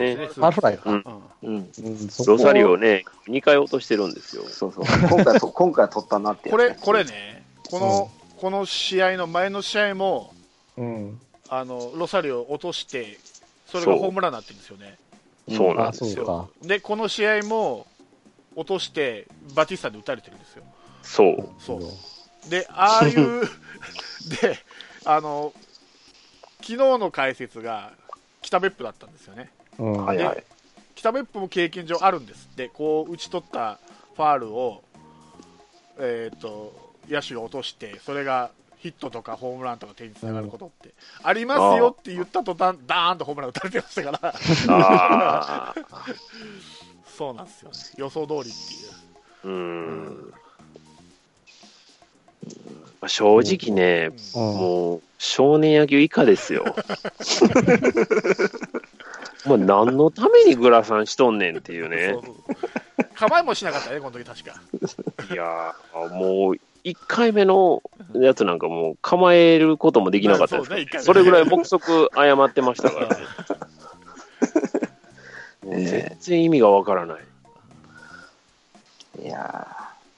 ね。ねファールフライか。うんうん。うんそこロサリオね、2回落としてるんですよ。そうそう。今回と、今回は取ったなってこれ、これ。ね、この、この試合の前の試合も、うん。あの、ロサリオ落として、それがホームランになってるんですよね。あ、そうなんですよ。で、この試合も、落として、バティスタで打たれてるんですよ。そう。そう。で、ああいう、で、あの、昨日の解説が北別府だったんですよね。うん。はいはい。北別府も経験上あるんですって、こう打ち取ったファールを、えっ、と、野手が落として、それがヒットとかホームランとか点につながることって、ありますよって言った途端、ダーンとホームラン打たれてましたから。そうなんですよね。予想通りっていう。うん。まあ正直ね、うんもう、少年野球以下ですよ。もう何のためにグラサンしとんねんっていうね そう。そう構えもしなかったね、この時確か。いやーもう、1回目のやつなんかもう構えることもできなかったですからまあそうねそれぐらい目測誤ってましたからね。全然意味がわからない。いや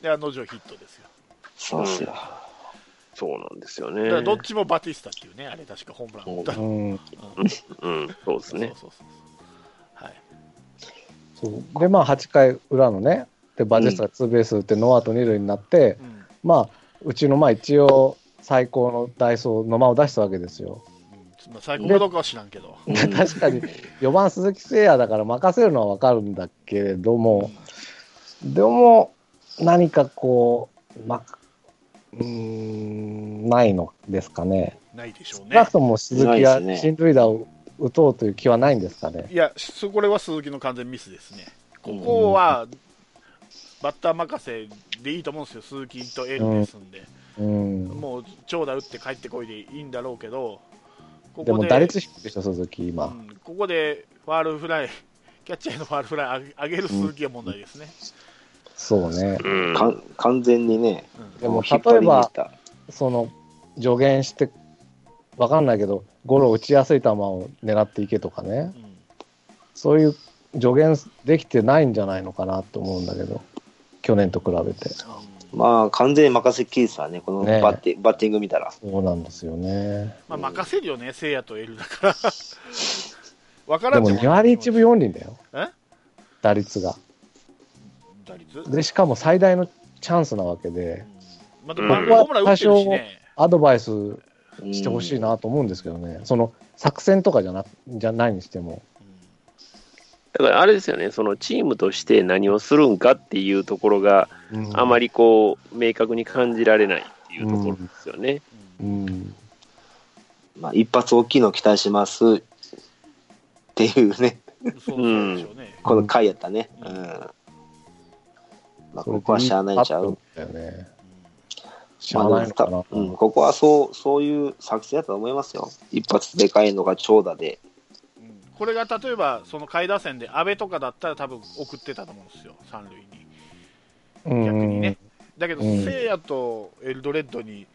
で、あの女ヒットですよ。ー、そうっすよ。そうなんですよだからね。どっちもバティスタっていうね、あれ確かホームラン打った。うん。うん、そうですね。そうそうそうはい。そうで、まあ、8回裏のね、で、バジェスタがツーベース打って、ノーアウト二塁になって、うんまあ、うちの、まあ、一応、最高のダイソーの間を出したわけですよ。うんまあ、最高かどうかは知らんけど。うん 確かに、4番鈴木誠也だから任せるのは分かるんだけれども、でも、何かこう、ま、うーん、ないのですかね。ないでしょうね少なく。とも鈴木がないですね進塁打を打とうという気はないんですかね。いや、すこれは鈴木の完全ミスですね。ここは、バッター任せでいいと思うんですよ、鈴木とエルですんで。うん。もう長打打って帰ってこいでいいんだろうけど、こでも打率低いでしょ、鈴木、う今。んここでファールフライ、キャッチャーへのファールフライ上げ上げる鈴木が問題ですね。そうね。うん。かん完全にね、うんでも引っ張りに行ったその、助言して、分かんないけど、ゴロ打ちやすい球を狙っていけとかね。うんそういう助言できてないんじゃないのかなと思うんだけど、去年と比べて。まあ、完全に任せっきりさね、このねバッテ,、バッティング見たら。そうなんですよね。まあ、任せるよね、せいやとエルだから。わかでもらんで2割1分4厘だよ、え？打率が。打率で、しかも最大のチャンスなわけで、また、うんホームラン打ってるしね。アドバイスうんしてほしいなと思うんですけどね、その作戦とかじゃなじゃないにしても。だからあれですよね、そのチームとして何をするんかっていうところがあまり、りこう、明確に感じられないっていうところですよね。うん、まあ、一発大きいの期待しますっていうね、うんそうでしょうね。この回やったね。ううんん。まあ、ここはしゃあないんちゃう？だよね。しゃあないうん、ここはそう、そういう作戦だと思いますよ。一発でかいのが長打で。うんこれが例えば、その下位打線で阿部とかだったら多分送ってたと思うんですよ、三塁に。うん逆にね。だけど、うんせいやとエルドレッドに、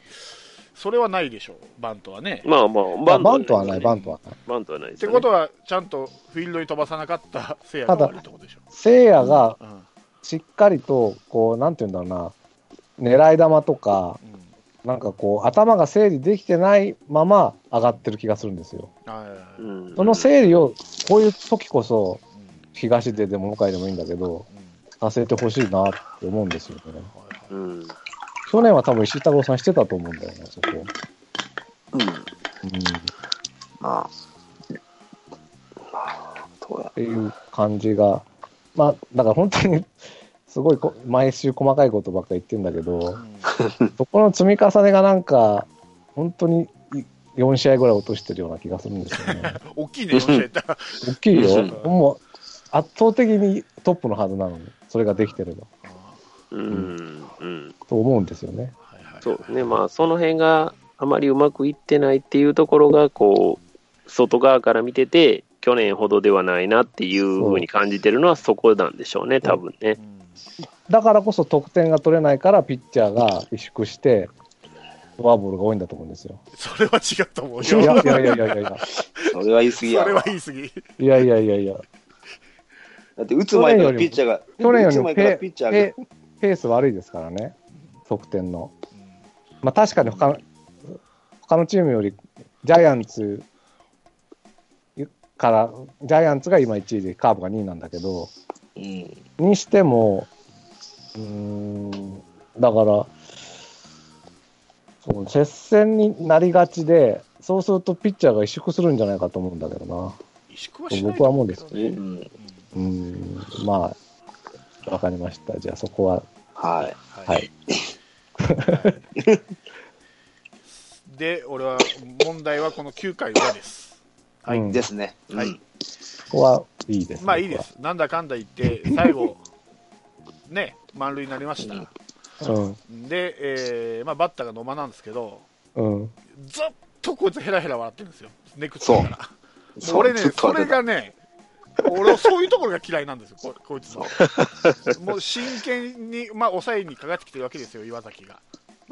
それはないでしょう、バントはね。まあまあ、まあバントはない、バンントはない。バントはないでっ。てことは、ちゃんとフィールドに飛ばさなかったせいやが悪いってことでしょ。せいやがうんしっかりと、こう、なんていうんだろうな、狙い球とか、うんなんかこう、頭が整理できてないまま上がってる気がするんですよ。その整理を、こういう時こそ、うん東ででも向井でもいいんだけど、させてほしいなって思うんですよね。うん。去年は多分石井太郎さんしてたと思うんだよね、そこ。うん。うん。っまあ。まあ、どうや。ていう感じが、まあ、だから本当に、すごいこ毎週細かいことばっかり言ってるんだけど、うんそこの積み重ねがなんか、本当に4試合ぐらい落としてるような気がするんですよね。大きいね、教えた。大きいよ。うんもう圧倒的にトップのはずなのに、それができてれば。うん。うん。と思うんですよね。はいはいそうですね。まあ、その辺があまりうまくいってないっていうところが、こう、外側から見てて、去年ほどではないなっていうふうに感じてるのはそこなんでしょうね、多分ねう。んだからこそ得点が取れないから、ピッチャーが萎縮して、フォアボールが多いんだと思うんですよ。それは違うと思ういやよ。いやいやいやいやいや。それは言い過ぎやそれはわ。言い過ぎ。いやいやいやいや。だって打つ前からピッチャーが、去年よりも打つ前からペピッチャーペが、ペース悪いですからね、得点の。うんまあ確かに他の他のチームよりジャイアンツから、ジャイアンツが今1位でカーブが2位なんだけど、うん、にしても、うーん、だから、そう接戦になりがちで、そうするとピッチャーが萎縮するんじゃないかと思うんだけどな。萎縮はしない僕は思うんですけどねうん、うーん、まあ、わかりました。じゃあそこは、はい。はい。で、俺は、問題はこの9回裏です。はい、うんですね。はいうんここはいいです、まあいいで。す。なんだかんだ言って、最後、ね、満塁になりました。うん、で、えーまあ、バッターが野間なんですけど、うん。ずっとこいつヘラヘラ笑ってるんですよ。ネクストから。そう俺ねそれがね、俺はそういうところが嫌いなんですよ、ここいつの。もう真剣に、まあ、抑えにかかってきてるわけですよ、岩崎が。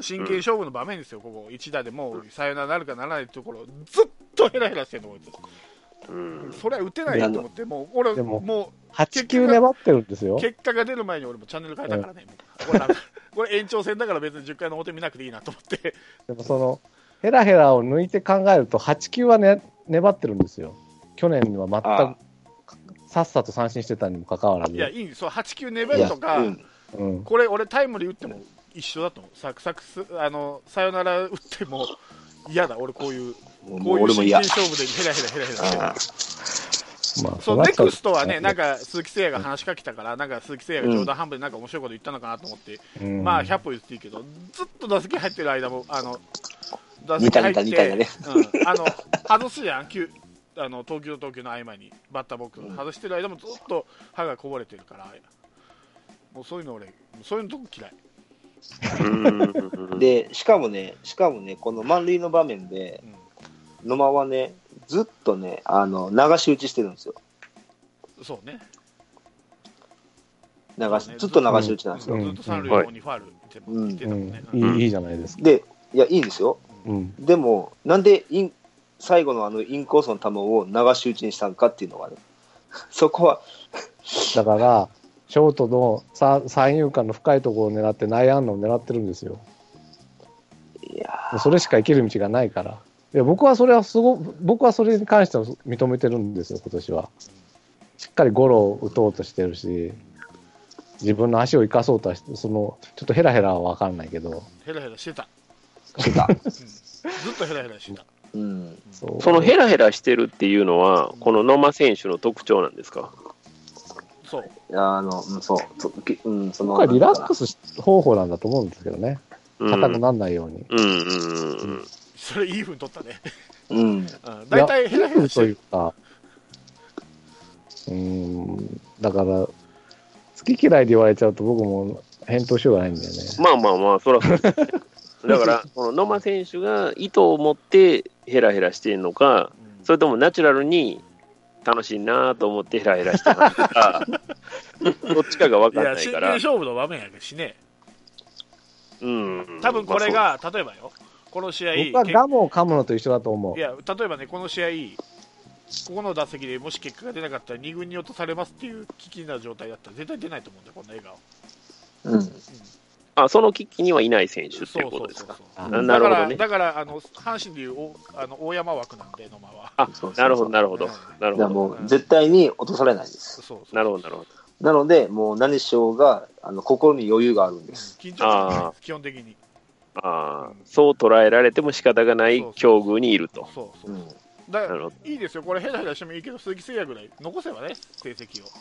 真剣勝負の場面ですよ、ここ、一打でもうサヨナラなるかならないところ、ずっとヘラヘラしてるの、こいつ。うんそれは打てないと思って、もう俺、でもも8球粘ってるんですよう。結果が出る前に俺もチャンネル変えたからね、もう これダメこれ延長戦だから別に10回の表見なくていいなと思って、でもその、ヘラヘラを抜いて考えると、8球はね、粘ってるんですよ。去年には全あく、さっさと三振してたにもかかわらず。いや、いいんです、そう8球粘るとか、うんうん。これ、俺、タイムリー打っても一緒だと思う、サクサクスあのサヨナラ打っても嫌だ、俺、こういう、こういう。真剣勝負でヘラヘラヘラヘラしてまあ、そうネクストはね、なんか、か鈴木誠也が話しかけたから、なんか鈴木誠也が冗談半分でなんか面白いこと言ったのかなと思って、うん。まあ100歩言っていいけど、ずっと打席入ってる間も、あの打似た似た似たね。うん、あの外すじゃん、球あの投球と投球の合間に、バッターボックス外してる間もずっと歯がこぼれてるから、もうそういうの俺、そういうのとこ嫌い。うんで、しかもね、しかもね、この満塁の場面で、野間はね、ずっとね、あの、流し打ちしてるんですよ。うん、そうね。流しそうねずっと流し打ちなんですよ。ずっと三塁の方にファール見てたもんね。いいいいじゃないですか。で、いや、いいんですよ。うん。でも、なんでイン、最後のあのインコースの球を流し打ちにしたんかっていうのがね、そこは、だから、ショートのさ三遊間の深いところを狙って内野安打を狙ってるんですよ。いやそれしか生きる道がないから。いや僕はそれはすご僕はそれに関しては認めてるんですよ、今年は。しっかりゴロを打とうとしてるし、自分の足を生かそうとはして、その、ちょっとヘラヘラは分かんないけど、ヘラヘラしてた。してた。うんずっとヘラヘラしてた。うん。そうそのヘラヘラしてるっていうのは、この野間選手の特徴なんですか？そう。いやあの、うん、そう、そきうん、その、僕はリラックスし方法なんだと思うんですけどね。うん硬くならないように。うんうんうんそれいい風に取ったね。うん。うん大体ヘラヘラしてといる。うか、うーん、だから、好き嫌いで言われちゃうと僕も返答しようがないんだよね。まあまあまあ、そらそうですね。だから、この野間選手が意図を持ってヘラヘラしてるのか、うんそれともナチュラルに楽しいなと思ってヘラヘラしてか、どっちかが分かんないから。勝負の場面やけどしね。うん。多分これが、例えばよ、この試合、僕はガムを噛むのと一緒だと思うい。や、例えばね、この試合、ここの打席でもし結果が出なかったら2軍に落とされますっていう危機な状態だったら絶対出ないと思うんだよ、こんな笑顔。うん。あ、その危機にはいない選手ってそいううことですか？なだから、なるほどね。だからあの阪神でいうおあの大山枠なんで、野間は。なるほど、なるほどうん。なるほど。だからもう、絶対に落とされないです。そうそうなるほど、なるほど。なので、もう何しようが、あの、心に余裕があるんです。緊張基本的に。ああ、そう捉えられても仕方がない境遇にいると。そうそうう。ん。だからなるほど。いいですよ、これヘラヘラしてもいいけど、鈴木誠也ぐらい残せばね、成績を。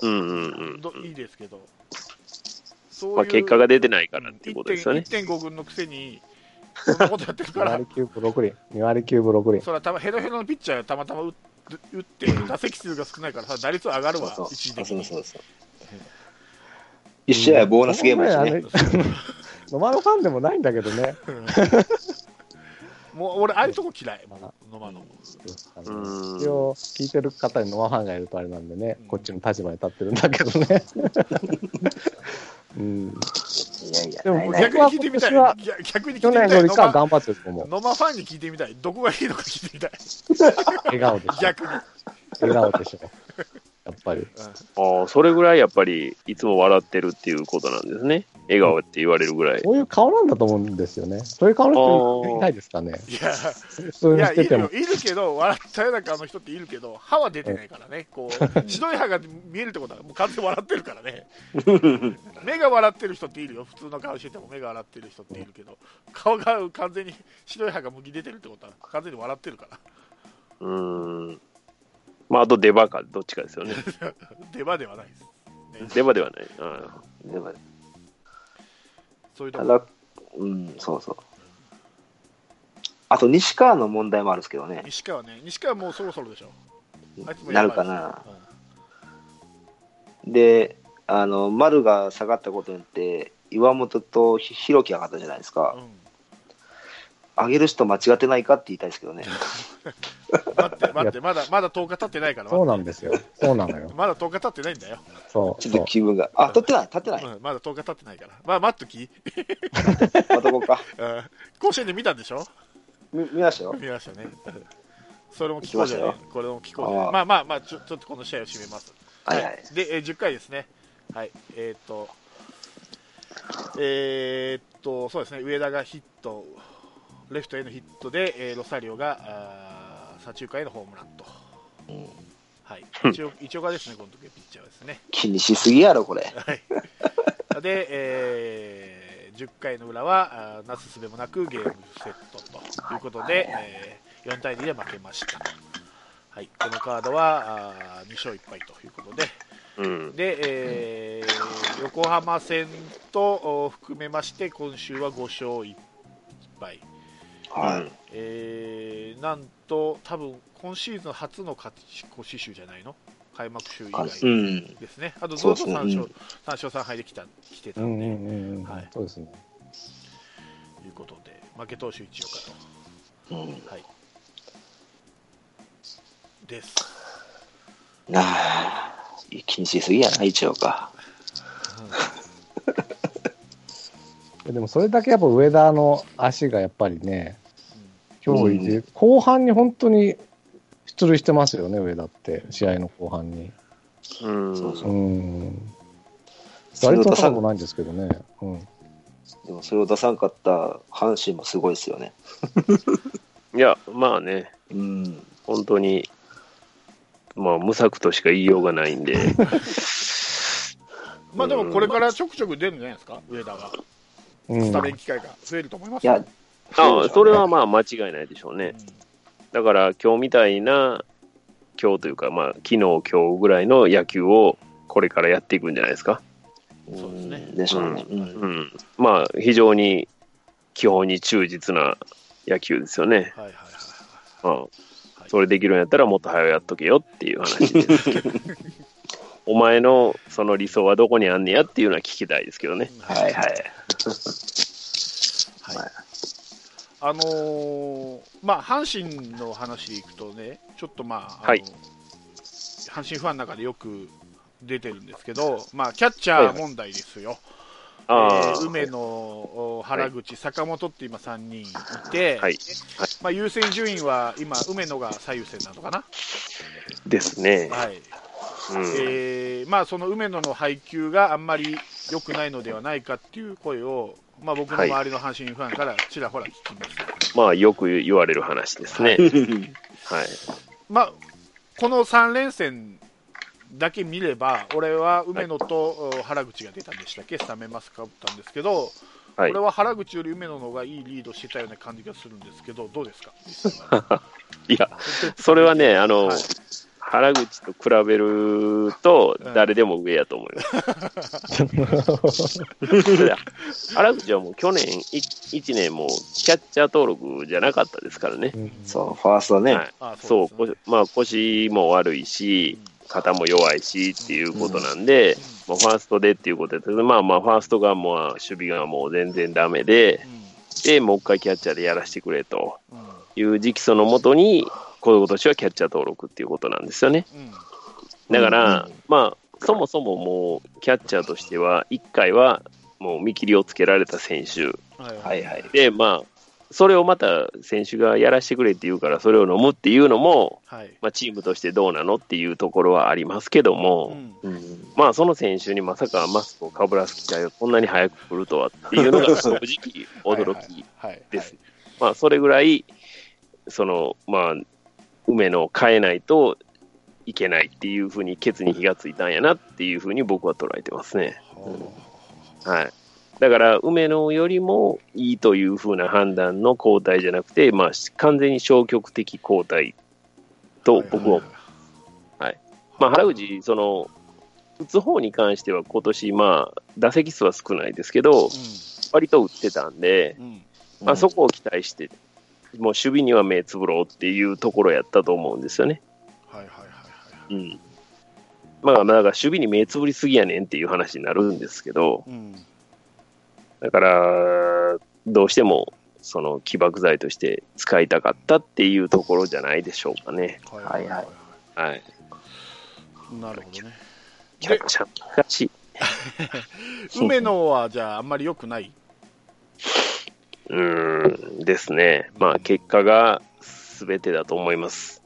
うんうんうん。どいいですけど、そうまあ、結果が出てないからっていうことですよね。1.5軍のくせに、そんなことやってるか2ら割、9分6厘。2割9分6厘。それはたまヘロヘロのピッチャーがたまたま打っ打って、打席数が少ないからさ、打率上がるわ、そう一時そう的に。そうそう。一試合はボーナスゲームだしね。ね。野間のファンでもないんだけどね。もう俺、ああいうとこ嫌い、まあ野間の。一応、聞いてる方に野間ファンがいるとあれなんでね、こっちの立場に立ってるんだけどね。うん、いやいや、逆に聞いてみたい。逆逆に聞い去てみたい。野年よりかは間頑張ってると思う。野間ファンに聞いてみたい。どこがいいのか聞いてみたい。笑顔でしょ。逆に。笑顔でしょ。やっぱり。うんああ、それぐらいやっぱりいつも笑ってるっていうことなんですね。笑顔って言われるぐらい。そういう顔なんだと思うんですよね。そういう顔の人いないですかね。いや、普通にいや、しててもいるけど、笑ったような顔の人っているけど、歯は出てないからね、こう、白い歯が見えるってことは、もう完全に笑ってるからね。目が笑ってる人っているよ、普通の顔してても目が笑ってる人っているけど、顔が完全に白い歯がむき出てるってことは、完全に笑ってるから。うーん。まあ、あと出歯か、どっちかですよね。出歯ではないです。ね、出歯ではない。あでもそういうとこただ、うん、そうそう。あと、西川の問題もあるんですけどね。西川ね、西川もうそろそろでしょ。なるかな。うんで、あの、丸が下がったことによって、岩本とひ弘樹上がったじゃないですか。うん上げる人間違ってないかって言いたいですけどね。待って、待って、まだ、まだ10日経ってないから、そうなんですよ。そうなのよ。まだ10日経ってないんだよ。そう。ちょっと気分が。あ、立ってない、立ってない。うん、まだ10日経ってないから。まあ、待っとき。またこうか。うん甲子園で見たんでしょ？見見ましたよ。見ましたね。それも聞こうじゃない？これも聞こうじゃない？まあまあまあちょ、ちょっとこの試合を締めます。はいはい。で、えー10回ですね。はい。えーっと、えーっと、そうですね、上田がヒット、レフトへのヒットで、えーロサリオがあー左中間へのホームランと。うんはい。一応、一応がですね、この時ピッチャーはですね。気にしすぎやろ、これ。はい。で、えー10回の裏は、なすすべもなくゲームセットということで、えー4対2で負けました。はい。このカードは、あ2勝1敗ということで、うん。で、えー横浜戦とお含めまして、今週は5勝1敗。はい。えーなんと、多分今シーズン初の勝ち越し集じゃないの？開幕週以外うん。ですね。あと、そずっと3うそううん勝、三勝3敗できた来てたうんんで、うんうんうん。はいそうですね。ということで、負け投手一岡と。うん。はい。です。なあ、気にしすぎやな、一応か。でもそれだけやっぱ上田の足がやっぱりね、脅威で、後半に本当に出塁してますよね、上田って、試合の後半に。うん。そうそううん。それを出さ割と高くないんですけどね。うん。でもそれを出さんかった阪神もすごいですよね。いや、まあね、うん。本当に、まあ、無策としか言いようがないんで、まあでもこれからちょくちょく出るんじゃないですか、上田が。うんスタメン機会が増えると思いますいや、ああそれはままあ間違いないでしょうね。うんだから今日みたいな、今日というか、まあ、昨日、今日ぐらいの野球をこれからやっていくんじゃないですか。そうですねでしょうね。ううんん。まあ、非常に基本に忠実な野球ですよね。はいはいはいうん。それできるんやったらもっと早くやっとけよっていう話ですけど。お前のその理想はどこにあんねやっていうのは聞きたいですけどね。はい。はいはい。はいあのーまあ、阪神の話でいくとね、ちょっとまあ、あのはい阪神ファンの中でよく出てるんですけど、まあ、キャッチャー問題ですよ。あえー梅野、お原口、坂本って今3人いて、はい。まあ、優先順位は今、梅野が最優先なのかな？ですね。はいうん。えーまあ、その梅野の配球があんまり良くないのではないかっていう声を、まあ、僕の周りの阪神ファンからちらほら聞きます。まあ、よく言われる話ですね。はい。まあ、この3連戦だけ見れば、俺は梅野とお原口が出たんでしたっけ、スタメンマスクかぶったんですけど、はい俺。は原口より梅野の方がいいリードしてたような感じがするんですけど、どうですか、実際はいや、それはね、あの、はい原口と比べるとうん、誰でも上やと思います。原口はもう去年1年もキャッチャー登録じゃなかったですからね。そう、ファーストね。はい。あそう、まあ腰も悪いし、肩も弱いしっていうことなんで、まあ、ファーストでっていうことですまあまあ、ファーストがもう守備がもう全然ダメで、で、もう一回キャッチャーでやらせてくれという直訴のもとに、今年はキャッチャー登録っていうことなんですよね。うんだから、うんまあ、そもそももう、キャッチャーとしては、1回はもう見切りをつけられた選手はいはいはい。で、まあ、それをまた選手がやらせてくれって言うから、それを飲むっていうのも、はい。まあ、チームとしてどうなのっていうところはありますけどうも、ん。うん。まあ、その選手にまさかマスクをかぶらす機会がこんなに早く来るとはっていうのが正直驚きはい。です。まあ、それぐらい、その、まあ、梅野を変えないといけないっていうふうに、ケツに火がついたんやなっていうふうに僕は捉えてますね。はい。はい。だから、梅野よりもいいというふうな判断の交代じゃなくて、まあ、完全に消極的交代と僕は、まあ、原口、その、打つ方に関しては今年、まあ、打席数は少ないですけど、割と打ってたんで、うん。うん。まあ、そこを期待して、もう守備には目つぶろうっていうところやったと思うんですよね。はいはいはいはい。うん。まあ、だから守備に目つぶりすぎやねんっていう話になるんですけど、うん。だから、どうしても、その起爆剤として使いたかったっていうところじゃないでしょうかね。はいはいはい。い。なるほどね。キャッチャー難しい。梅野はじゃああんまり良くないうーんですね。まあ、結果が全てだと思います。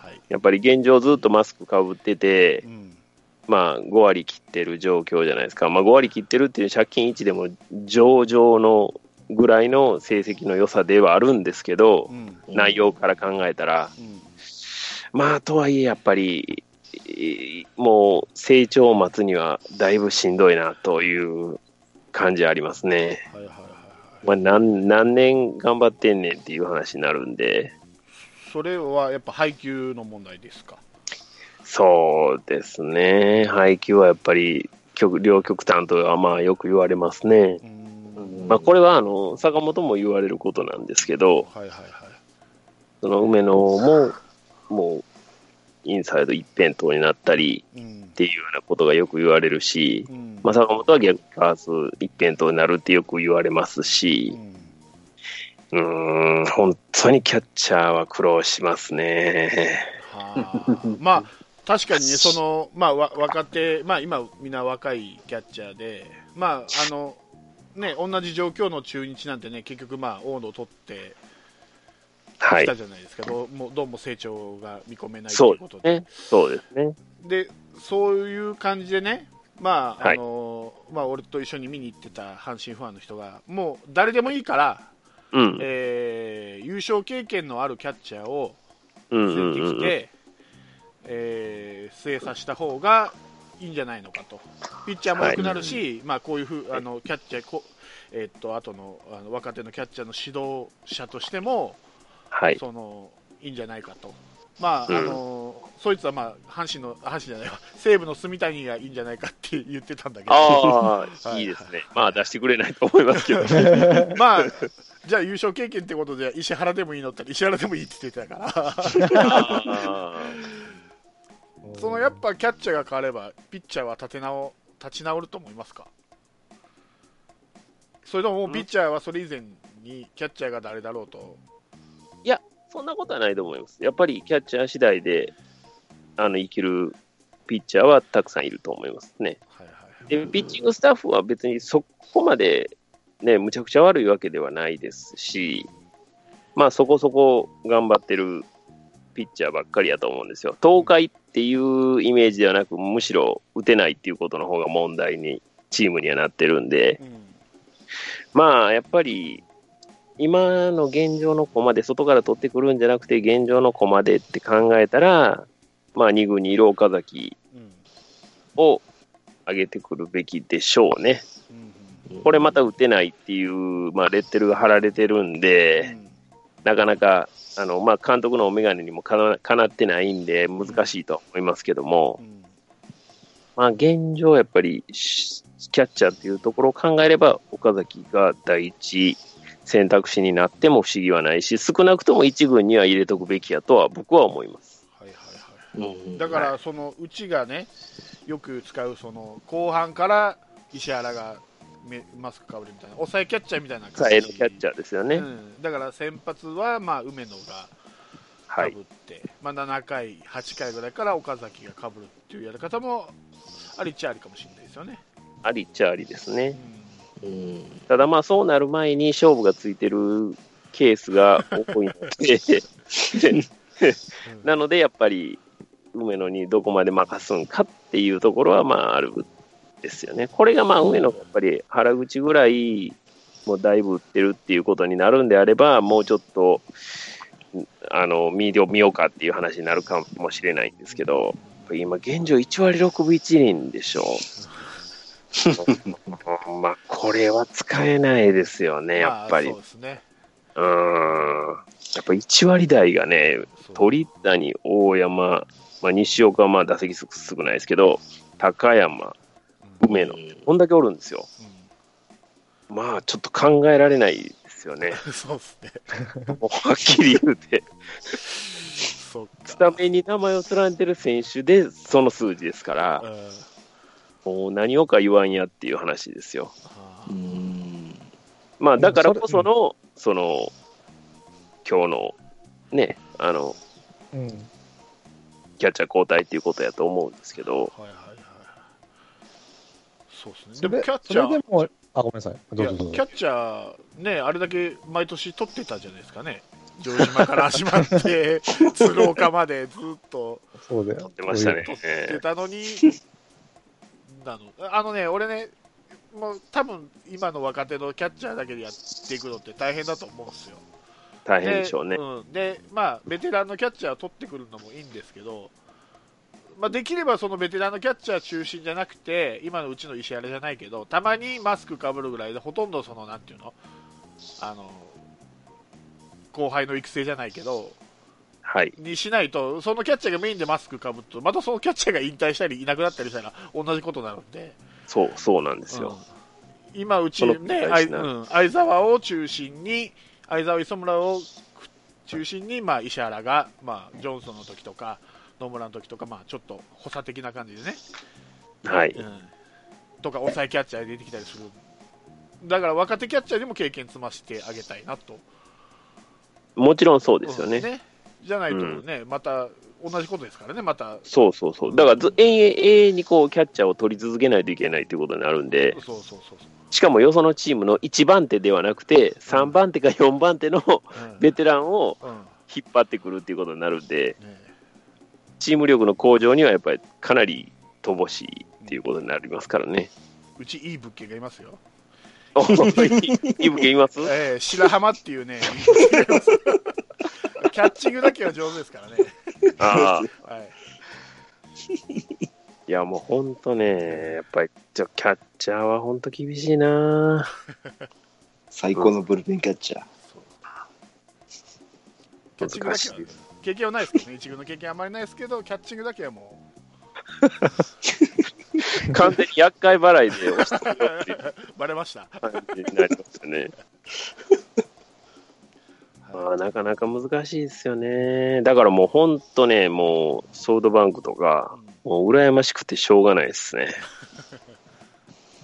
はい。やっぱり現状ずっとマスクかぶっててう、ん。まあ、5割切ってる状況じゃないですか。まあ、5割切ってるっていう借金1でも上々のぐらいの成績の良さではあるんですけどう、ん。内容から考えたら、うん。まあ、とはいえ、やっぱり、えーもう成長を待つにはだいぶしんどいなという感じありますね。はいはい。まあ、何何年頑張ってんねんっていう話になるんで、それはやっぱ配球の問題ですか？そうですね、配球はやっぱり極両極端とはまあよく言われますね。まあ、これはあの坂本も言われることなんですけど、はいはいはい。その梅野ももうインサイド一辺倒になったりうんっ。ていうようなことがよく言われるし、うん。まあ、坂本は逆パース一辺倒になるってよく言われますうし、んうーん、本当にキャッチャーは苦労しますね。はあ、まあ、確かにね、その、まあ、わ若手、まあ、今、みんな若いキャッチャーで、まあ、あの、ね、同じ状況の中日なんてね、結局、まあ、大野を取ってはいきた。じゃないですか、どうもどうも成長が見込めないとそいううことで。そうですね。で、そういう感じでね、まあ、はいあの、まあ、俺と一緒に見に行ってた阪神ファンの人が、もう誰でもいいから、うん。えー優勝経験のあるキャッチャーを連れてうんきて、えー、精査した方がいいんじゃないのかと、ピッチャーも良くなるし、まあ、こういうふうあのキャッチャーこ、えーっと後のあの若手のキャッチャーの指導者としても、はい。そのいいんじゃないかと、まあうんあのそいつは、まあ、阪神の阪神じゃないわ 西武の住谷がいいんじゃないかって言ってたんだけど、あ いいいですね。まあ出してくれないと思いますけど。まあ、じゃあ優勝経験ってことで石原でもいいのって言ったら石原でもいいって言ってたから。あそのやっぱキャッチャーが変われば、ピッチャーは立て直立ち直ると思いますか？それとももうピッチャーはそれ以前にキャッチャーが誰だろうと、ーいや、そんなことはないと思います。やっぱりキャッチャー次第で、あの、生きるピッチャーはたくさんいると思いますね。はいはいで、ピッチングスタッフは別にそこまで、ね、むちゃくちゃ悪いわけではないですし、まあそこそこ頑張ってるピッチャーばっかりやと思うんですよ。東海っていうイメージではなく、むしろ打てないっていうことの方が問題に、チームにはなってるんで、うんまあやっぱり、今の現状の駒で外から取ってくるんじゃなくて、現状の駒でって考えたら、まあ2軍にいる岡崎うん。を上げてくるべきでしょうね。うんこれまた打てないっていう、まあ、レッテルが貼られてるんうで、ん。なかなか、あの、まあ、監督のお眼鏡にもかなかなってないんで、難しいとは思いますけども。う、ん。まあ、現状、やっぱり、しキャッチャーっていうところを考えれば、岡崎が第一選択肢になっても不思議はないし、少なくとも一軍には入れとくべきやとは僕は思います。はいはいはいうんだから、そのうちがね、よく使うその後半から石原がめマスクかぶるみたいな、抑えキャッチャーみたいな感じさえのキャッチャーですよね。うん、だから先発はまあ梅野がはいかぶ。って、まあ、7回、8回ぐらいから岡崎がかぶるっていうやり方もありっちゃありかもしれないですよね。ありっちゃありですね。うん。ただまあそうなる前に勝負がついてるケースが多いので、なのでやっぱり梅野にどこまで任すんかっていうところはまああるですよね。これがまあ梅野がやっぱり原口ぐらいもうだいぶ打ってるっていうことになるんであれば、もうちょっと、あの、見よ見ようかっていう話になるかもしれないんですけど、今現状1割6分1厘でしょ。まあ、これは使えないですよね、やっぱり。うですね。うーん。やっぱ1割台がね、鳥谷、大山、まあ、西岡はまあ打席数少ないですけど、高山、梅野、こんだけおるんですよ。うまあ、ちょっと考えられないですよね。ん そうですね。もうはっきり言うて、スか。タメンに名前を連ねてる選手で、その数字ですからう、んもう何をか言わんやっていう話ですよ。うん。まあ、だからこその、その、今日の、ね、あの、うん。キャッチャー交代っていうことやと思うんですけど、はいはいはい。そうですね。でもキャッチそれャー、でも、あ、ごめんなさい。どいうやぞどうぞキャ。ッチャー、ね、あれだけ毎年取ってたじゃないですかね。城島から始まって、鶴岡までずっとそうだよ。出ましたね。取ってたのに、なのあのね、俺ね、もう多分今の若手のキャッチャーだけでやっていくのって大変だと思うんですよ。大変でしょうね。うん、で、まあ、ベテランのキャッチャーを取ってくるのもいいんですけど、まあ、できればそのベテランのキャッチャー中心じゃなくて、今のうちの石原じゃないけど、たまにマスクかぶるぐらいで、ほとんどその、なんていうの、あの、後輩の育成じゃないけど、はい。にしないと、そのキャッチャーがメインでマスクかぶると、またそのキャッチャーが引退したり、いなくなったりしたら、同じことになるんで、そう、そうなんですよ。うん今、うちね、うん、相沢を中心に、相沢磯村を中心に、まあ、石原が、まあ、ジョンソンの時とか、野村の時とか、まあ、ちょっと補佐的な感じでね、はい。うん、とか、抑えキャッチャーで出てきたりする。だから若手キャッチャーでも経験積ませてあげたいなと。もちろんそうですよね。うんねじゃないとね、また同じことですからね、また。そうそうそう。だからず、永遠永遠にこう、キャッチャーを取り続けないといけないということになるんで、そうそうそう。しかもよそのチームの1番手ではなくて、3番手か4番手のうんベテランをうん引っ張ってくるっていうことになるんで、ねチーム力の向上にはやっぱりかなり乏しいっていうことになりますからね。うちいい物件がいますよ。お いいい物件います？えー白浜っていうね、キャッチングだけは上手ですからね。ああ。はい。いやもう本当ね、やっぱりちょキャッチャーは本当厳しいな最高のブルペンキャッチャー。キャッチングだけは難しいです。経験はないですけどね、一軍の経験あまりないですけど、キャッチングだけはも 完全に厄介払いで押してっていうう、バレました。感じになりますよね。まあ、なかなか難しいですよね。だからもう本当ね、もうソフトバンクとか、もう羨ましくてしょうがないですね。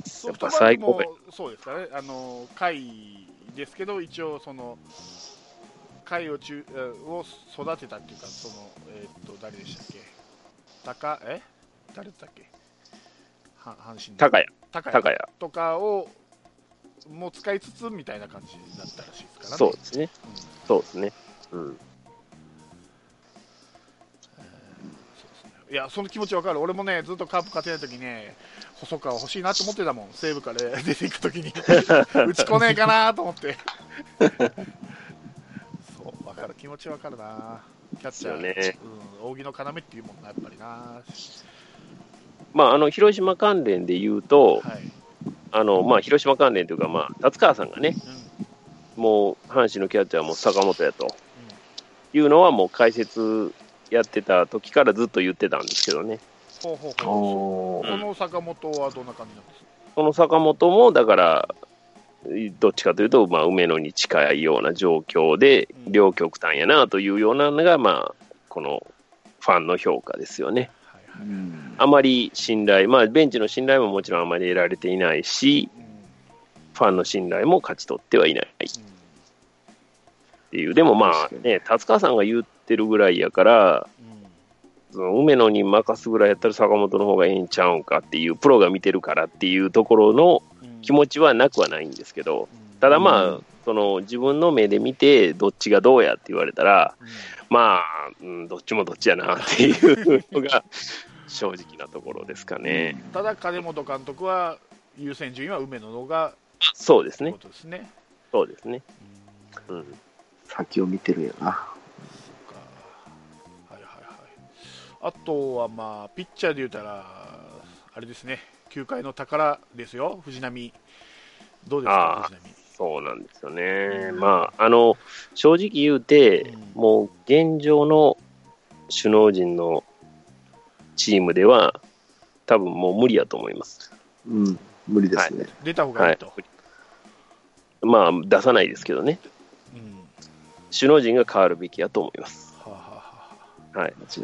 ソフトやっぱバンクも最高べそうですかね、あの会ですけど、一応、その会を中えを育てたっていうか、そのえーっと誰でしたっけ、高え？誰だったっけ、は阪神高谷、高高谷。とかをもう使いつつみたいな感じだったらしいですからね。そうですね。うんそうですね。うん。そうですねいや、その気持ちわかる。俺もね、ずっとカープ勝てないときね、細川欲しいなと思ってたもん。西武から出ていくときに。打ちこねえかなと思って。そう、わかる。気持ちわかるな。キャッチャー。ねうん、扇の要っていうもんな、やっぱりな。まあ、あの、広島関連で言うと、はい。あの、まあ、広島関連というか、まあ、達川さんがね、うん。もう、阪神のキャッチャーはもう坂本やというのは、もう解説やってた時からずっと言ってたんですけどね。ほうほうほう。おーこの坂本はどんな感じなんですか？その坂本も、だから、どっちかというと、まあ、梅野に近いような状況で、うん両極端やなというようなのが、まあ、このファンの評価ですよね。あまり信頼、まあ、ベンチの信頼ももちろんあまり得られていないし、うん。ファンの信頼も勝ち取ってはいない。っうんていう、でもまあね、達川さんが言ってるぐらいやから、うん。その梅野に任すぐらいやったら坂本の方がええんちゃうんかっていう、プロが見てるからっていうところのうん。気持ちはなくはないんですけど、ただまあ、うん。その自分の目で見て、どっちがどうやって言われたら、うん。まあ、うん、どっちもどっちやなっていうのが 正直なところですかね。ただ、金本監督は優先順位は梅野の方がそうですねこ。とですね。そうですね。うんうん。先を見てるよな。かはいはいはい。あとはまあ、ピッチャーで言うたら、あれですね、球界の宝ですよ、藤浪。どうですか、藤浪。そうなんですよね。まあ、あの、正直言うて、うんもう現状の首脳陣のチームでは、多分もう無理やと思います。うん、無理ですね。出た方がいいと。まあ、出さないですけどね。うん首脳陣が変わるべきやと思います。はあはあはい。間違い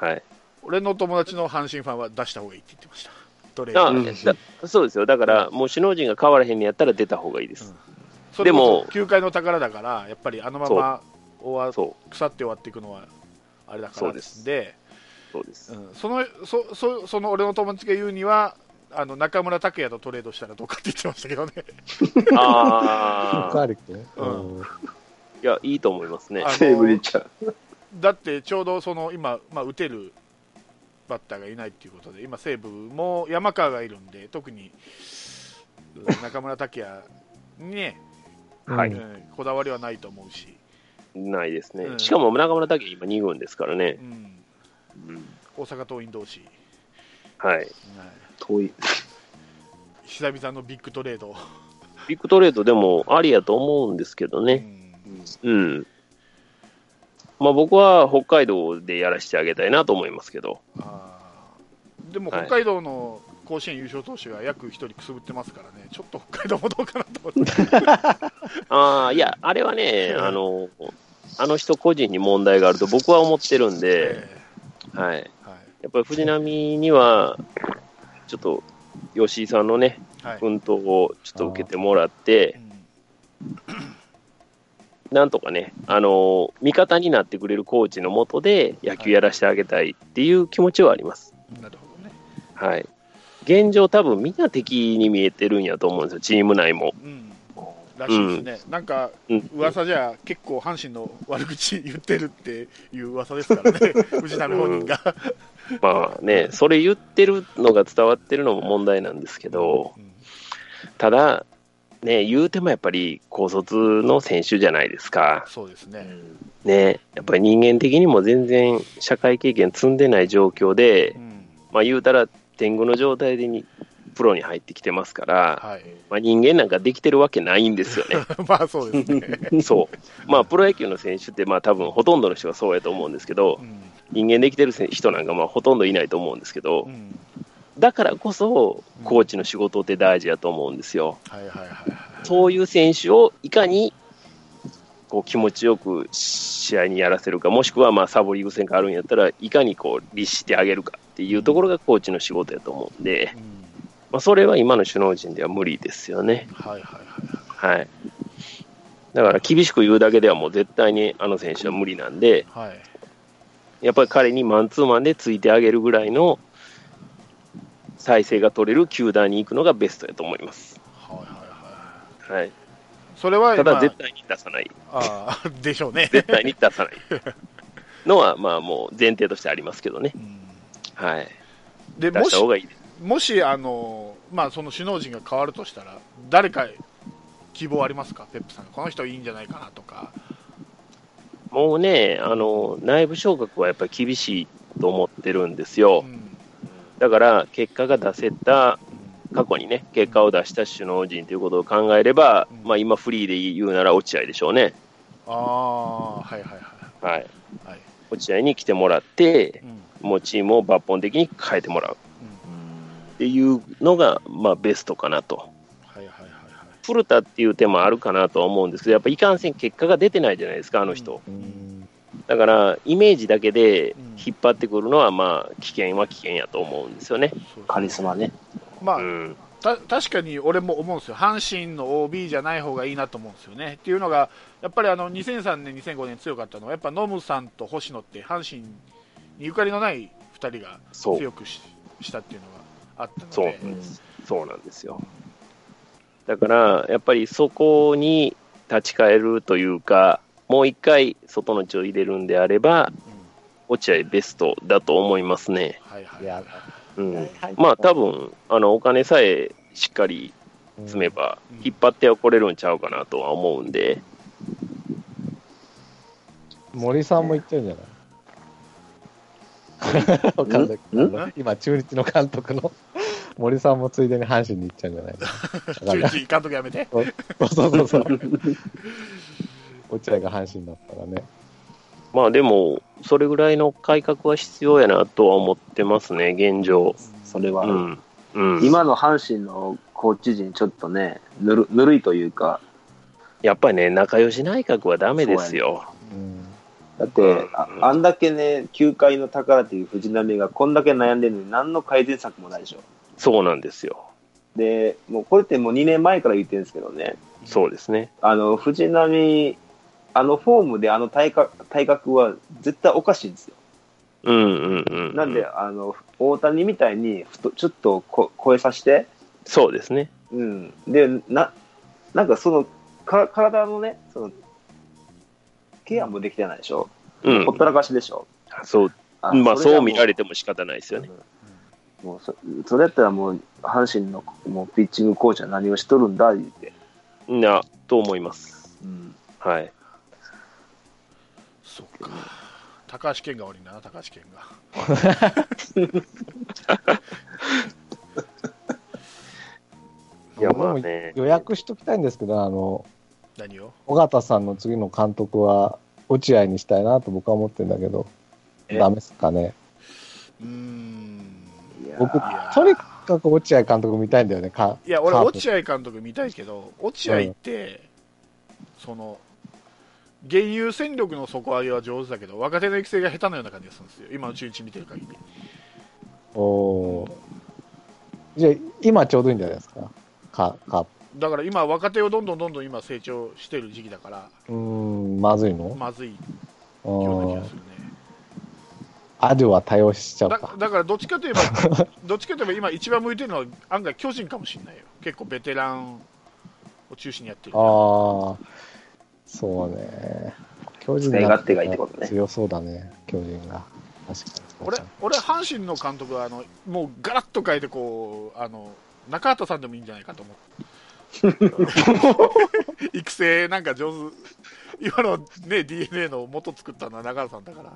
ない。はい。俺の友達の阪神ファンは出した方がいいって言ってました。トレードあそうですよ。だから、もう首脳陣が変わらへんのやったら出た方がいいです。それこでもそ球界の宝だから、やっぱりあのまま終わそ腐って終わっていくのはあれだからそうですで、う、そうです。うん、そのそそその俺の友達が言うには、あの中村拓也とトレードしたらどうかって言ってましたけどね。ああ。うんうんいや、いいと思いますねあ。セーブでいっちゃう。だってちょうどその今、まあ、打てるバッターがいないっていうことで、今、西武も山川がいるんで、特にうん中村拓也にね、はいうんこだわりはないと思うし、ないですね。うんしかも中村拓也今2軍ですからねう。ん、うん。大阪桐蔭同士、はい。はい。遠い。久々のビッグトレード、ビッグトレードでもありやと思うんですけどね。うん。うん。まあ僕は北海道でやらせてあげたいなと思いますけど。でもはい。北海道の甲子園優勝投手が約1人くすぶってますからね、ちょっと北海道もどうかなと思って、ああ、いや、あれはね、あの、あの人個人に問題があると僕は思ってるんで、えはい。やっぱり藤波には、ちょっと、吉井さんのね、はい奮闘をちょっと受けてもらってう、んなんとかね、あの味方になってくれるコーチのもとで野球やらせてあげたいっていう気持ちはあります。なるほどね。はい。現状多分みんな敵に見えてるんやと思うんですよ、チーム内も。うんらしいですね、なんかうん。噂じゃ結構阪神の悪口言ってるっていう噂ですからね、藤波本人が。まあね、それ言ってるのが伝わってるのも問題なんですけど、うん。ただ、ね、言うてもやっぱり高卒の選手じゃないですか。そうですね、ね、やっぱり人間的にも全然社会経験積んでない状況でう、ん。まあ言うたら天狗の状態でにプロに入ってきてますから、はい、まあ、人間なんかできてるわけないんですよね。まあそうですね、そう。まあプロ野球の選手ってまあ多分ほとんどの人がそうやと思うんですけどう、ん。人間できてる人なんかまあほとんどいないと思うんですけどう、ん。だからこそコーチの仕事って大事やと思うんですよ。そういう選手をいかにこう気持ちよく試合にやらせるか、もしくはまあサボり癖があるんやったらいかにこう律してあげるかっていうところがコーチの仕事やと思うんで、うんまあ、それは今の首脳陣では無理ですよね。はいはいはいはい。だから厳しく言うだけではもう絶対にあの選手は無理なんで、はい、はいやっぱり彼にマンツーマンでついてあげるぐらいの体制が取れる球団に行くのがベストやと思います。はいはいはいはい。それはただまあ絶対に出さない。あーでしょうね、絶対に出さない。のは、まあもう前提としてありますけどね。うんはい。出でもしいいです。もしあの、まあ、その首脳陣が変わるとしたら、誰か希望ありますか、ペップさんが、この人いいんじゃないかなとか、もうね、あの、内部昇格はやっぱり厳しいと思ってるんですよ。う。ん。だから、結果が出せた、過去にね、結果を出した首脳陣ということを考えれば、うん。まあ今フリーで言うなら落合でしょうね。ああ、はいはいはい、はい。はい。落合に来てもらってう、ん。もうチームを抜本的に変えてもらうっていうのが、まあベストかなと。はいはいはいはい古田っていう手もあるかなとは思うんですけど、やっぱいかんせん結果が出てないじゃないですか、あの人。うんだから、イメージだけでうん引っ張ってくるのは、まあ、危険は危険やと思うんですよね。カリスマね。まあ、うん。た確かに俺も思うんですよ、阪神の OB じゃない方がいいなと思うんですよね。っていうのが、やっぱりあの2003年、2005年強かったのは、やっぱノムさんと星野って、阪神にゆかりのない2人がそう。強くししたっていうのがあったのそうで、なんです。そうなんですよ。だから、やっぱりそこに立ち返るというか、もう一回外の血を入れるんであれば、うん。落合ベストだと思いますね。はいはいうん。はいまあ多分あのお金さえしっかり積めば、うん。引っ張ってはこれるんちゃうかなとは思うんで、森さんも言ってるんじゃない？今、中日の監督の森さんもついでに阪神に行っちゃうんじゃないわ か中日監督やめて。そうそうそう。落合が阪神だったらね。まあでも、それぐらいの改革は必要やなとは思ってますね、現状。それは、うんうん、今の阪神のコーチ陣、ちょっとね、ぬるぬるいというか、やっぱりね、仲良し内閣はダメですよ。うん。だって、ああんだけね、球界の宝という藤浪がこんだけ悩んでるのに、何の改善策もないでしょ。そうなんですよ。で、もうこれってもう2年前から言ってるんですけどね、そうですね。あの藤浪、あのフォームであの体格体格は絶対おかしいんですよ。うんうんうん。なんで、あの大谷みたいにふとちょっとこ超えさせて、そうですね。うん、でななんかそのか体のね、そのケアもできてないでしょ、うんほっ。たらかしでしょ。そう、あまあそう見られても仕方ないですよね。もうそそれやったらもう、阪神のもうピッチングコーチは何をしとるんだ言って、な、と思います。うん、はい。そっか。高橋健が悪いんだな、高橋健が。いや、まあね。予約しときたいんですけど、あの、何を？尾形さんの次の監督は落合にしたいなと僕は思ってるんだけど、え？ダメですかね。うーん。僕とにかく落合監督見たいんだよね、かいや、俺、落合監督見たいけど、落合って、その、現有戦力の底上げは上手だけど、若手の育成が下手なような感じがするんですよ。今の中日見てる限り。おーじゃあ、今ちょうどいいんじゃないですか、かカープ。だから今、若手をどんどんどんどん今成長してる時期だから、うーん、まずいの、まずいうような気がんするね。アデュは多用しちゃうだか。だからどっちかといえば、どっちかといえば今一番向いてるのは案外巨人かもしれないよ。結構ベテランを中心にやってるから。ああ、そうね。巨人がいいってことね強そうだね、巨人が。確かに。俺、俺阪神の監督はあのもうガラッと変えてこうあの中畑さんでもいいんじゃないかと思う 育成なんか上手今のね DNA の元作ったのは中畑さんだから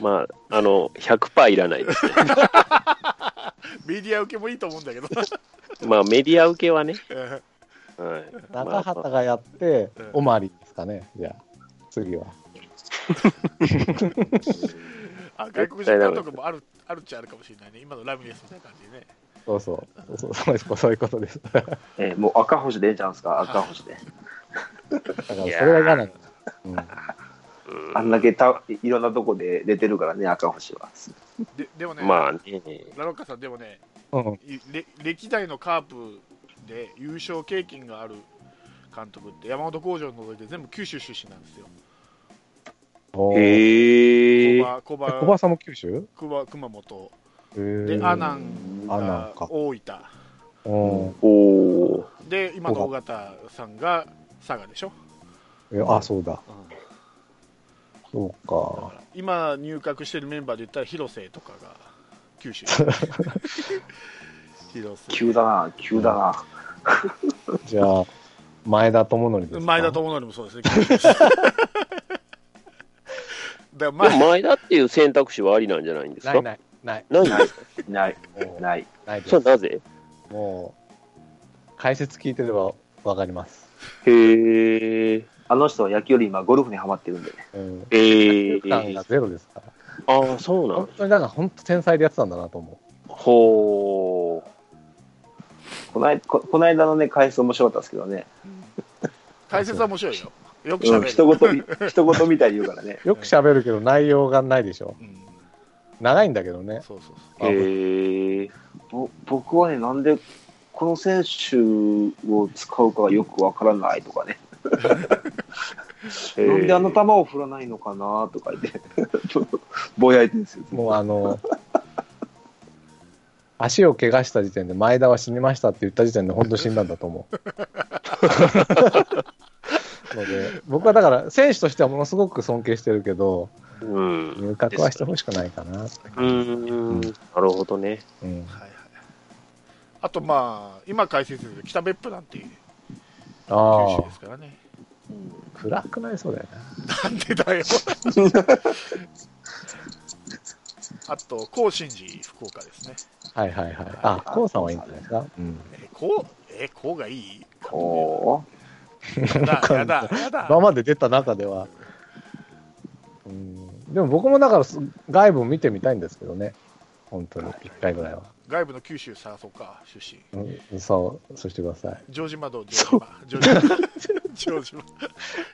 まあ、あの、100%いらないですね。メディア受けもいいと思うんだけど まあ、メディア受けはね。え はい。中畑がやってうん、オマリですかね、じゃあ、次は。あ外国人監督もあるあるっちゃあるかもしれないね今のラミレスみたいな感じでねそうそう、そうそうそうそういうことです。だかえーもう赤星でええんちゃうんすか、赤星で。らそれが嫌なんだ。うんうんあんだけたいろんなとこで出てるからね、赤星は。ででもね、まあね。ラロッカさんでもねうん、歴代のカープで優勝経験がある監督って山本工場を除いて全部九州出身なんですよ。へえ。小葉小葉さんも九州？小葉熊本。で阿南がか。大分。うん。おおで今の尾形さんが佐賀でしょ、えあ、そうだ。うんそうだか今入閣してるメンバーで言ったら広瀬とかが九州 広瀬急だな、急だな。じゃあ、前田智則ですか？前田智則もそうですね だ。前前田っていう選択肢はありなんじゃないんですか？ないない、ない。ないない、ない。ないそれはなぜ？もう、解説聞いてればわかります。へえ。あの人は野球より今ゴルフにハマってるんでね。うん。え負担がー。ゼロですから。ああ、そうなん本当にだから本当天才でやってたんだなと思ほう。この間ここの間のね、解説面白かったですけどね。解説は面白いよよくうん、喋る、一言、一言みたいに言うからね。う。よく喋るけど内容がないでしょ。うん長いんだけどね。そうそうそうへえ。ぼ僕はね、なんでこの選手を使うかがよくわからないとかね。なんであの球を振らないのかなとか言って、ぼやいてるんですよ。もうあの、足を怪我した時点で前田は死にましたって言った時点で本当死んだんだと思う。ので僕はだから選手としてはものすごく尊敬してるけど、うん。入閣はしてほしくないかなってうーん。なるほどね。うんはいはい、あと、まあ、今解説で北別府なんていう九ああ州ですからね。暗くなりそうだよな。なんでだよ。あと、高真寺福岡ですね。はいはいはい。あ、こうさんはいいんじゃないですか？うん。え、こう、え、こうがいい？おーやだ、やだ、やだ。今まで出た中では。うん。でも僕もだからす外部見てみたいんですけどね。本当に、一回ぐらいは。外部の九州探そうか、出身。うん、そう、そうしてください。城島どう城島。城島。城島。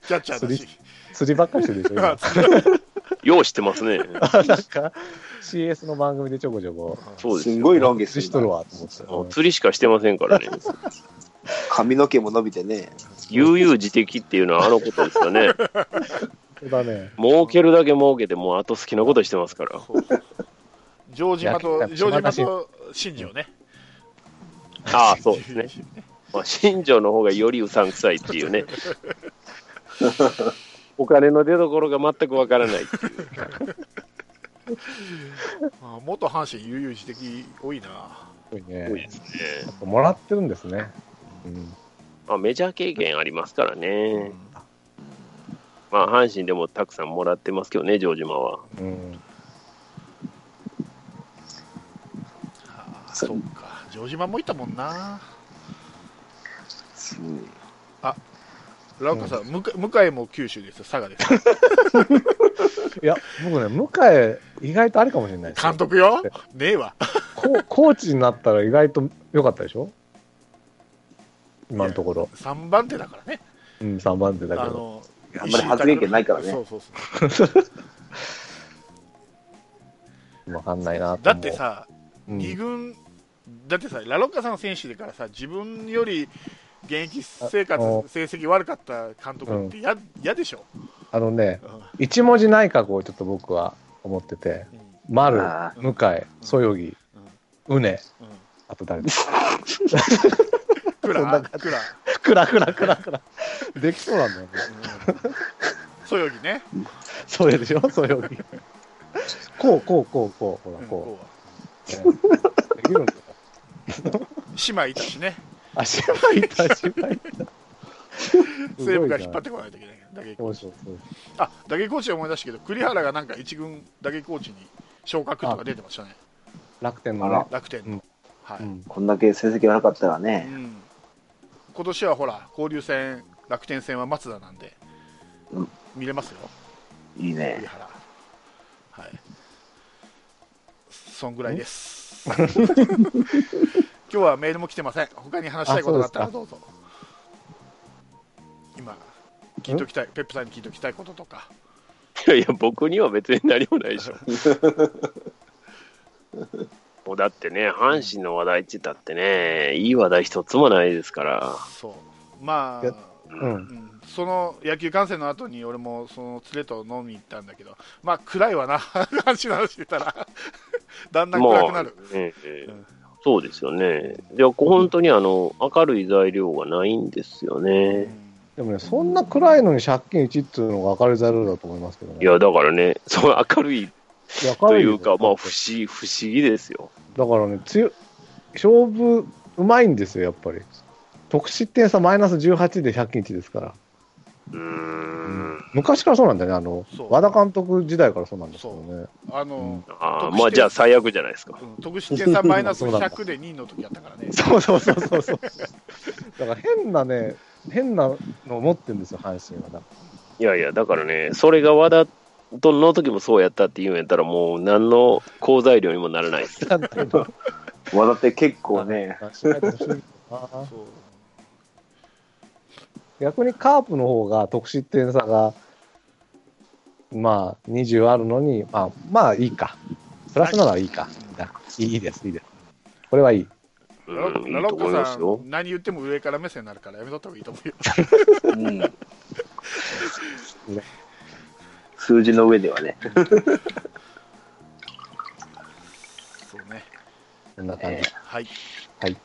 キャッチャーだし。釣りばっかりしてるでしょ、今よう知ってますね。なんか、CS の番組でちょこちょこ、そうですよ。すんごいロン毛する釣りしとるわと思って。もう釣りしかしてませんからね。髪の毛も伸びてね。悠々自適っていうのはあのことですよね。そうだね。儲けるだけ儲けて、もうあと好きなことしてますから。城島と、城島と新庄ね。ああ、そうですね。まあ、新庄の方がよりうさんくさいっていうね。お金の出所が全くわからないっていう。あ元阪神悠々自適多いな。多いね多いですね。もらってるんですね。うん。まあ、メジャー経験ありますからうねん。まあ、阪神でもたくさんもらってますけどね、城島は。うん。ああそうか。城島もいたもんな。うんラウカさん、向向井も九州ですよ、佐賀です。いや、僕ね、向井、意外とありかもしれないですよ監督よ？ねえわ。ココーチになったら意外と良かったでしょ？今のところ。3番手だからね。うん、3番手だけど。あんまり発言権ないからねそうそうそう。わかんないなと思うだって、さ、うん二軍、だってさ、ラロッカさんの選手でからさ、自分より現役生活成績悪かった監督って嫌、嫌でしょ、あのね、うん。一文字内閣をちょっと僕は思ってて、丸あ、向井、そよぎ、うね、うんうん。あと誰です？クそんな感ラクラ、クラクラクラクラ。できそうなんだよね。そよぎね、それでしょ？そよぎ。こう、こう、こう、こう、ほら、う。んここう。ね。できるんだよ。う姉妹いたしね、あ、芝居いた、芝居いた。西武が引っ張ってこないといけない。打撃そうそうそう。あ打撃コーチで思い出したけど、栗原がなんか一軍打撃コーチに昇格とか出てましたね、楽天のね。楽天の。うんはいうんこんだけ成績悪かったらうね。ん、今年はほら、交流戦、楽天戦は松田なんで、うん見れますよ、栗いいね。原。はい。そんぐらいです。今日はメールも来てません。他に話したいことがあったらあどうぞ。今、聞いときたい、ペップさんに聞いときたいこととか。いやいや、僕には別に何もないでしょ。もうだってね、阪神の話題って言ったってね、いい話題一つもないですから。そう。まあ、その野球観戦の後に俺もその連れと飲みに行ったんだけど、まあ暗いわな、話の話してたら、だんだん暗くなる。まあねえうんそうですよね。で、本当にあの、明るい材料がないんですようね。んでもね、そんな暗いのに借金1っていうのが明るい材料だと思いますけどね。いや、だからね、その明るいと明るいうか、まあ、不思議、不思議ですよ。だからね、強い勝負うまいんですよ、やっぱり。得失点差マイナス18で借金1ですから。うーん。昔からそうなんだよね、あの和田監督時代からそうなんですけどね。あの、ああ、まあ、じゃあ最悪じゃないですか。うん得失点差マイナスそうなんだ100で2位の時やったからね。そうそうそうそうそう。だから変なね、変なのを持ってるんですよ、阪神は。だかいやいや、だからね、それが和田との時もそうやったって言うんやったら、もう何の好材料にもならないです。和田って結構ね、そう逆にカープの方が得失点差が、まあ、20あるのに、まあ、まあいいか。プラスならいいか。いいいいです、いいです。これはいい。ラロッカさますよん、。何言っても上から目線になるからやめとった方がいいと思うよ。うん数字の上ではね。そうね。こんな感じ。はい。はい。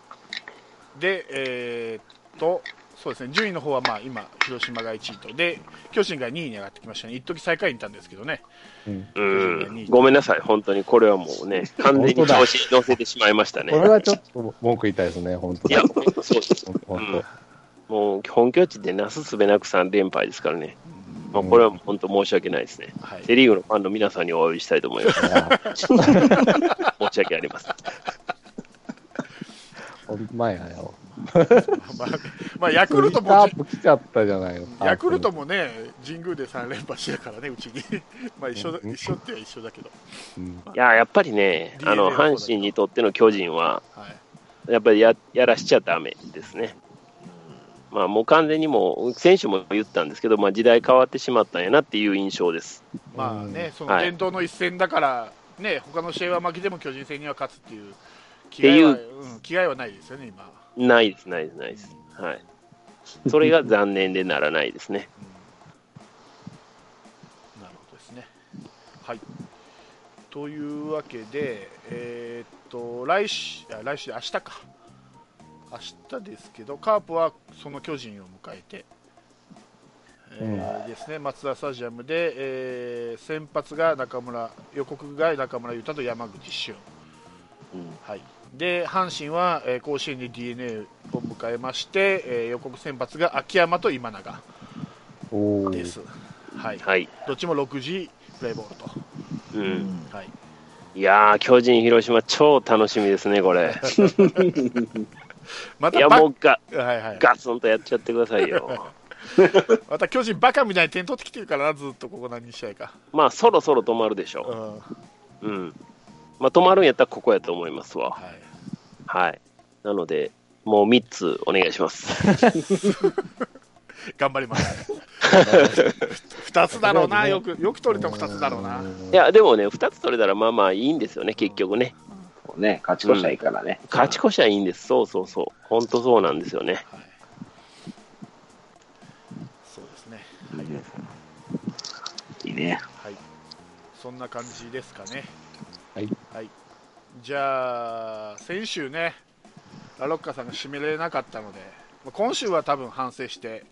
で、えーっと、そうですね、順位の方はまあ今、広島が1位と、で、巨人が2位に上がってきましたね、一時最下位にいたんですけどね、うん。うん。ごめんなさい。本当にこれはもうね、完全に調子に乗せてしまいましたねこ。れはちょっと文句言いたいですね、本当いや、そうです。本うんもう本拠地でなすすべなく3連敗ですからね。まあ、これは本当申し訳ないですね。はい、セ・リーグのファンの皆さんにお詫びしたいと思います。申し訳ありません。ほんまやよ。まあ、まあ、ヤクルトもー、プ来ちゃったじゃないの。ヤクルトもね、神宮で3連覇してたからね、うちに。まあ一緒だうん一緒っては一緒だけど、うん。いや、やっぱりね、あの、阪神にとっての巨人は、はい、やっぱりややらしちゃダメですね。まあ、もう完全にもう、選手も言ったんですけど、まあ、時代変わってしまったんやなっていう印象です。まあね、そのはい伝統の一戦だから、ね、他の試合は負けても巨人戦には勝つっていう気っていう概は、うん、気概はないですよね、今。ないです、ないです、ないです。はい。それが残念でならないですね。うんなるほどですね。はい。というわけで、えーっと、来週、あ来週、明日か。明日ですけど、カープはその巨人を迎えて、えーですね、マツダスタジアムで、えー先発が中村、予告が中村優太と山口俊。うんはい、で阪神は、えー甲子園に d n a を迎えまして、えー予告先発が秋山と今永です、はい、はい。どっちも6時プレーボールと、うん。はい、いやー、巨人、広島、超楽しみですね、これ。いや、またバもうが、はいはい、ガツンとやっちゃってくださいよ。また巨人、バカみたいに点取ってきてるからな、ずっとここ何試合か、まあ、そろそろ止まるでしうんょう。うん。まあ、止まるんやったらここやと思いますわ。はい、はい。なので、もう3つお願いします。頑張ります、2つだろうな、よくよく取れた2つだろうな、いや、でもね、2つ取れたらまあまあいいんですよね、結局ね。ね、勝ち越したらいいからね。勝ち越しはいいんです。そうそうそう。本当そうなんですよね。はい、そうですね、いいね。はい、そんな感じですかね。はい。はい、じゃあ、先週ね、ラロッカさんが締められなかったので、まあ今週は多分反省して、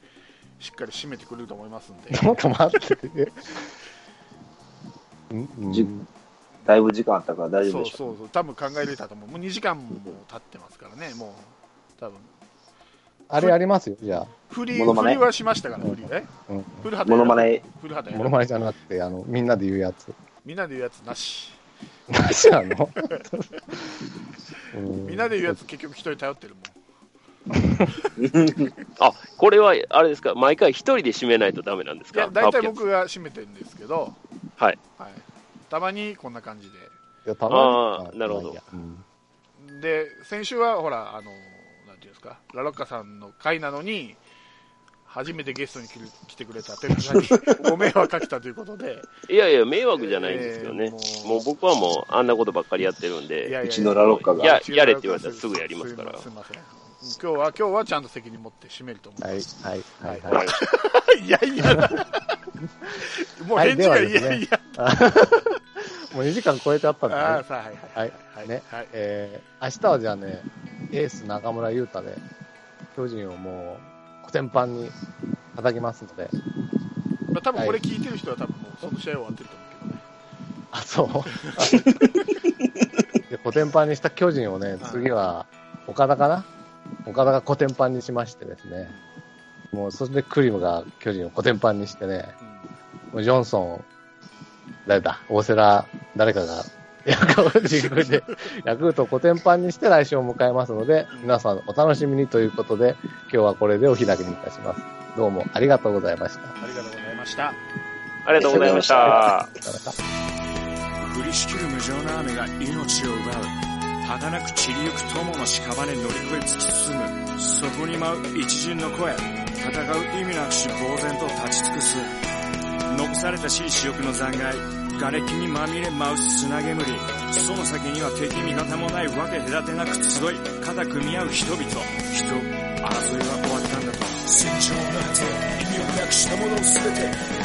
しっかり締めてくれると思いますんで、ちょっと待って。うん。うんじだいぶ時間あったから大丈夫そうでしょ。そうそう、多分考えれたと思う、もう2時間も経ってますからね、もう、多分。あれやりますよ、じゃあ。振り振りはしましたから、振りえうん。古畑モノマネ、古畑モノマネじゃなくて、あの、みんなで言うやつ。みんなで言うやつなし、何なの？う んみんなで言うやつ、結局一人頼ってるもん。あ、これは、あれですか、毎回一人で締めないとダメなんですいやか大体僕が締めてるんですけど、はい。はい、たまにこんな感じで。いや、たまにあーなるほど。まあいいやうん。で先週はほらあのなんていうんですか？ラロッカさんの回なのに初めてゲストに来る来てくれた。テルさんにご迷惑かけたということで。いやいや、迷惑じゃないんですよね。えーもうもう僕はもう、あんなことばっかりやってるんいで、うちのラロッカが。ややれって言われたらすぐやりますから。すいません。今日は今日はちゃんと責任持って締めると思いはいます、、はい、はい、ははい。い。い、やいや。もう返事がいやいや、もう2時間超えちゃったんで、ね。ああさあはいははい。いね。はい。えー、明日はじゃあね、エース中村優太で、巨人をもう、コテンパンに叩きますので、まあ、多分これ聞いてる人は多分もうその試合終わってると思うけどね。あ、そう？でコテンパンにした巨人をね、次は、岡田かな？岡田がコテンパンにしましてですね、もうそれでクリムが巨人をコテンパンにしてね、もうジョンソン、誰だ、大瀬良、誰かが、ヤクルト自分で、ヤクルトをコテンパンにして来週を迎えますので、皆さんお楽しみにということで、今日はこれでお開きにいたします。どうもありがとうございました。ありがとうございましたありがとうございました。ありがとうございました。降りしきる無情な雨が命を奪う儚く散りゆく友の屍乗り越え突き進むそこに舞う一陣の声戦う意味なくし呆然と立ち尽くす残されたしい死翼の残骸瓦礫にまみれ舞う砂煙その先には敵味方もないわけ隔てなく集い肩組み合う人々。人争いは終わったんだと。戦場の果て意味をなくしたものを全て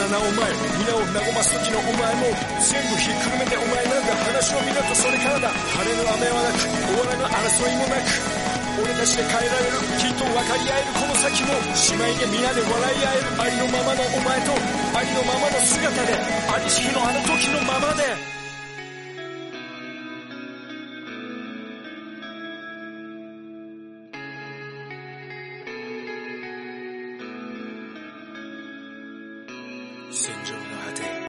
いたずらなお前皆を和ます時のお前も全部ひっくるめてお前なんだ話を見るとそれからだ晴れの雨はなく終わらぬ争いもなく俺たちで変えられるきっと分かり合えるこの先も姉妹で皆で笑い合えるありのままのお前とありのままの姿でありし日のあの時のままで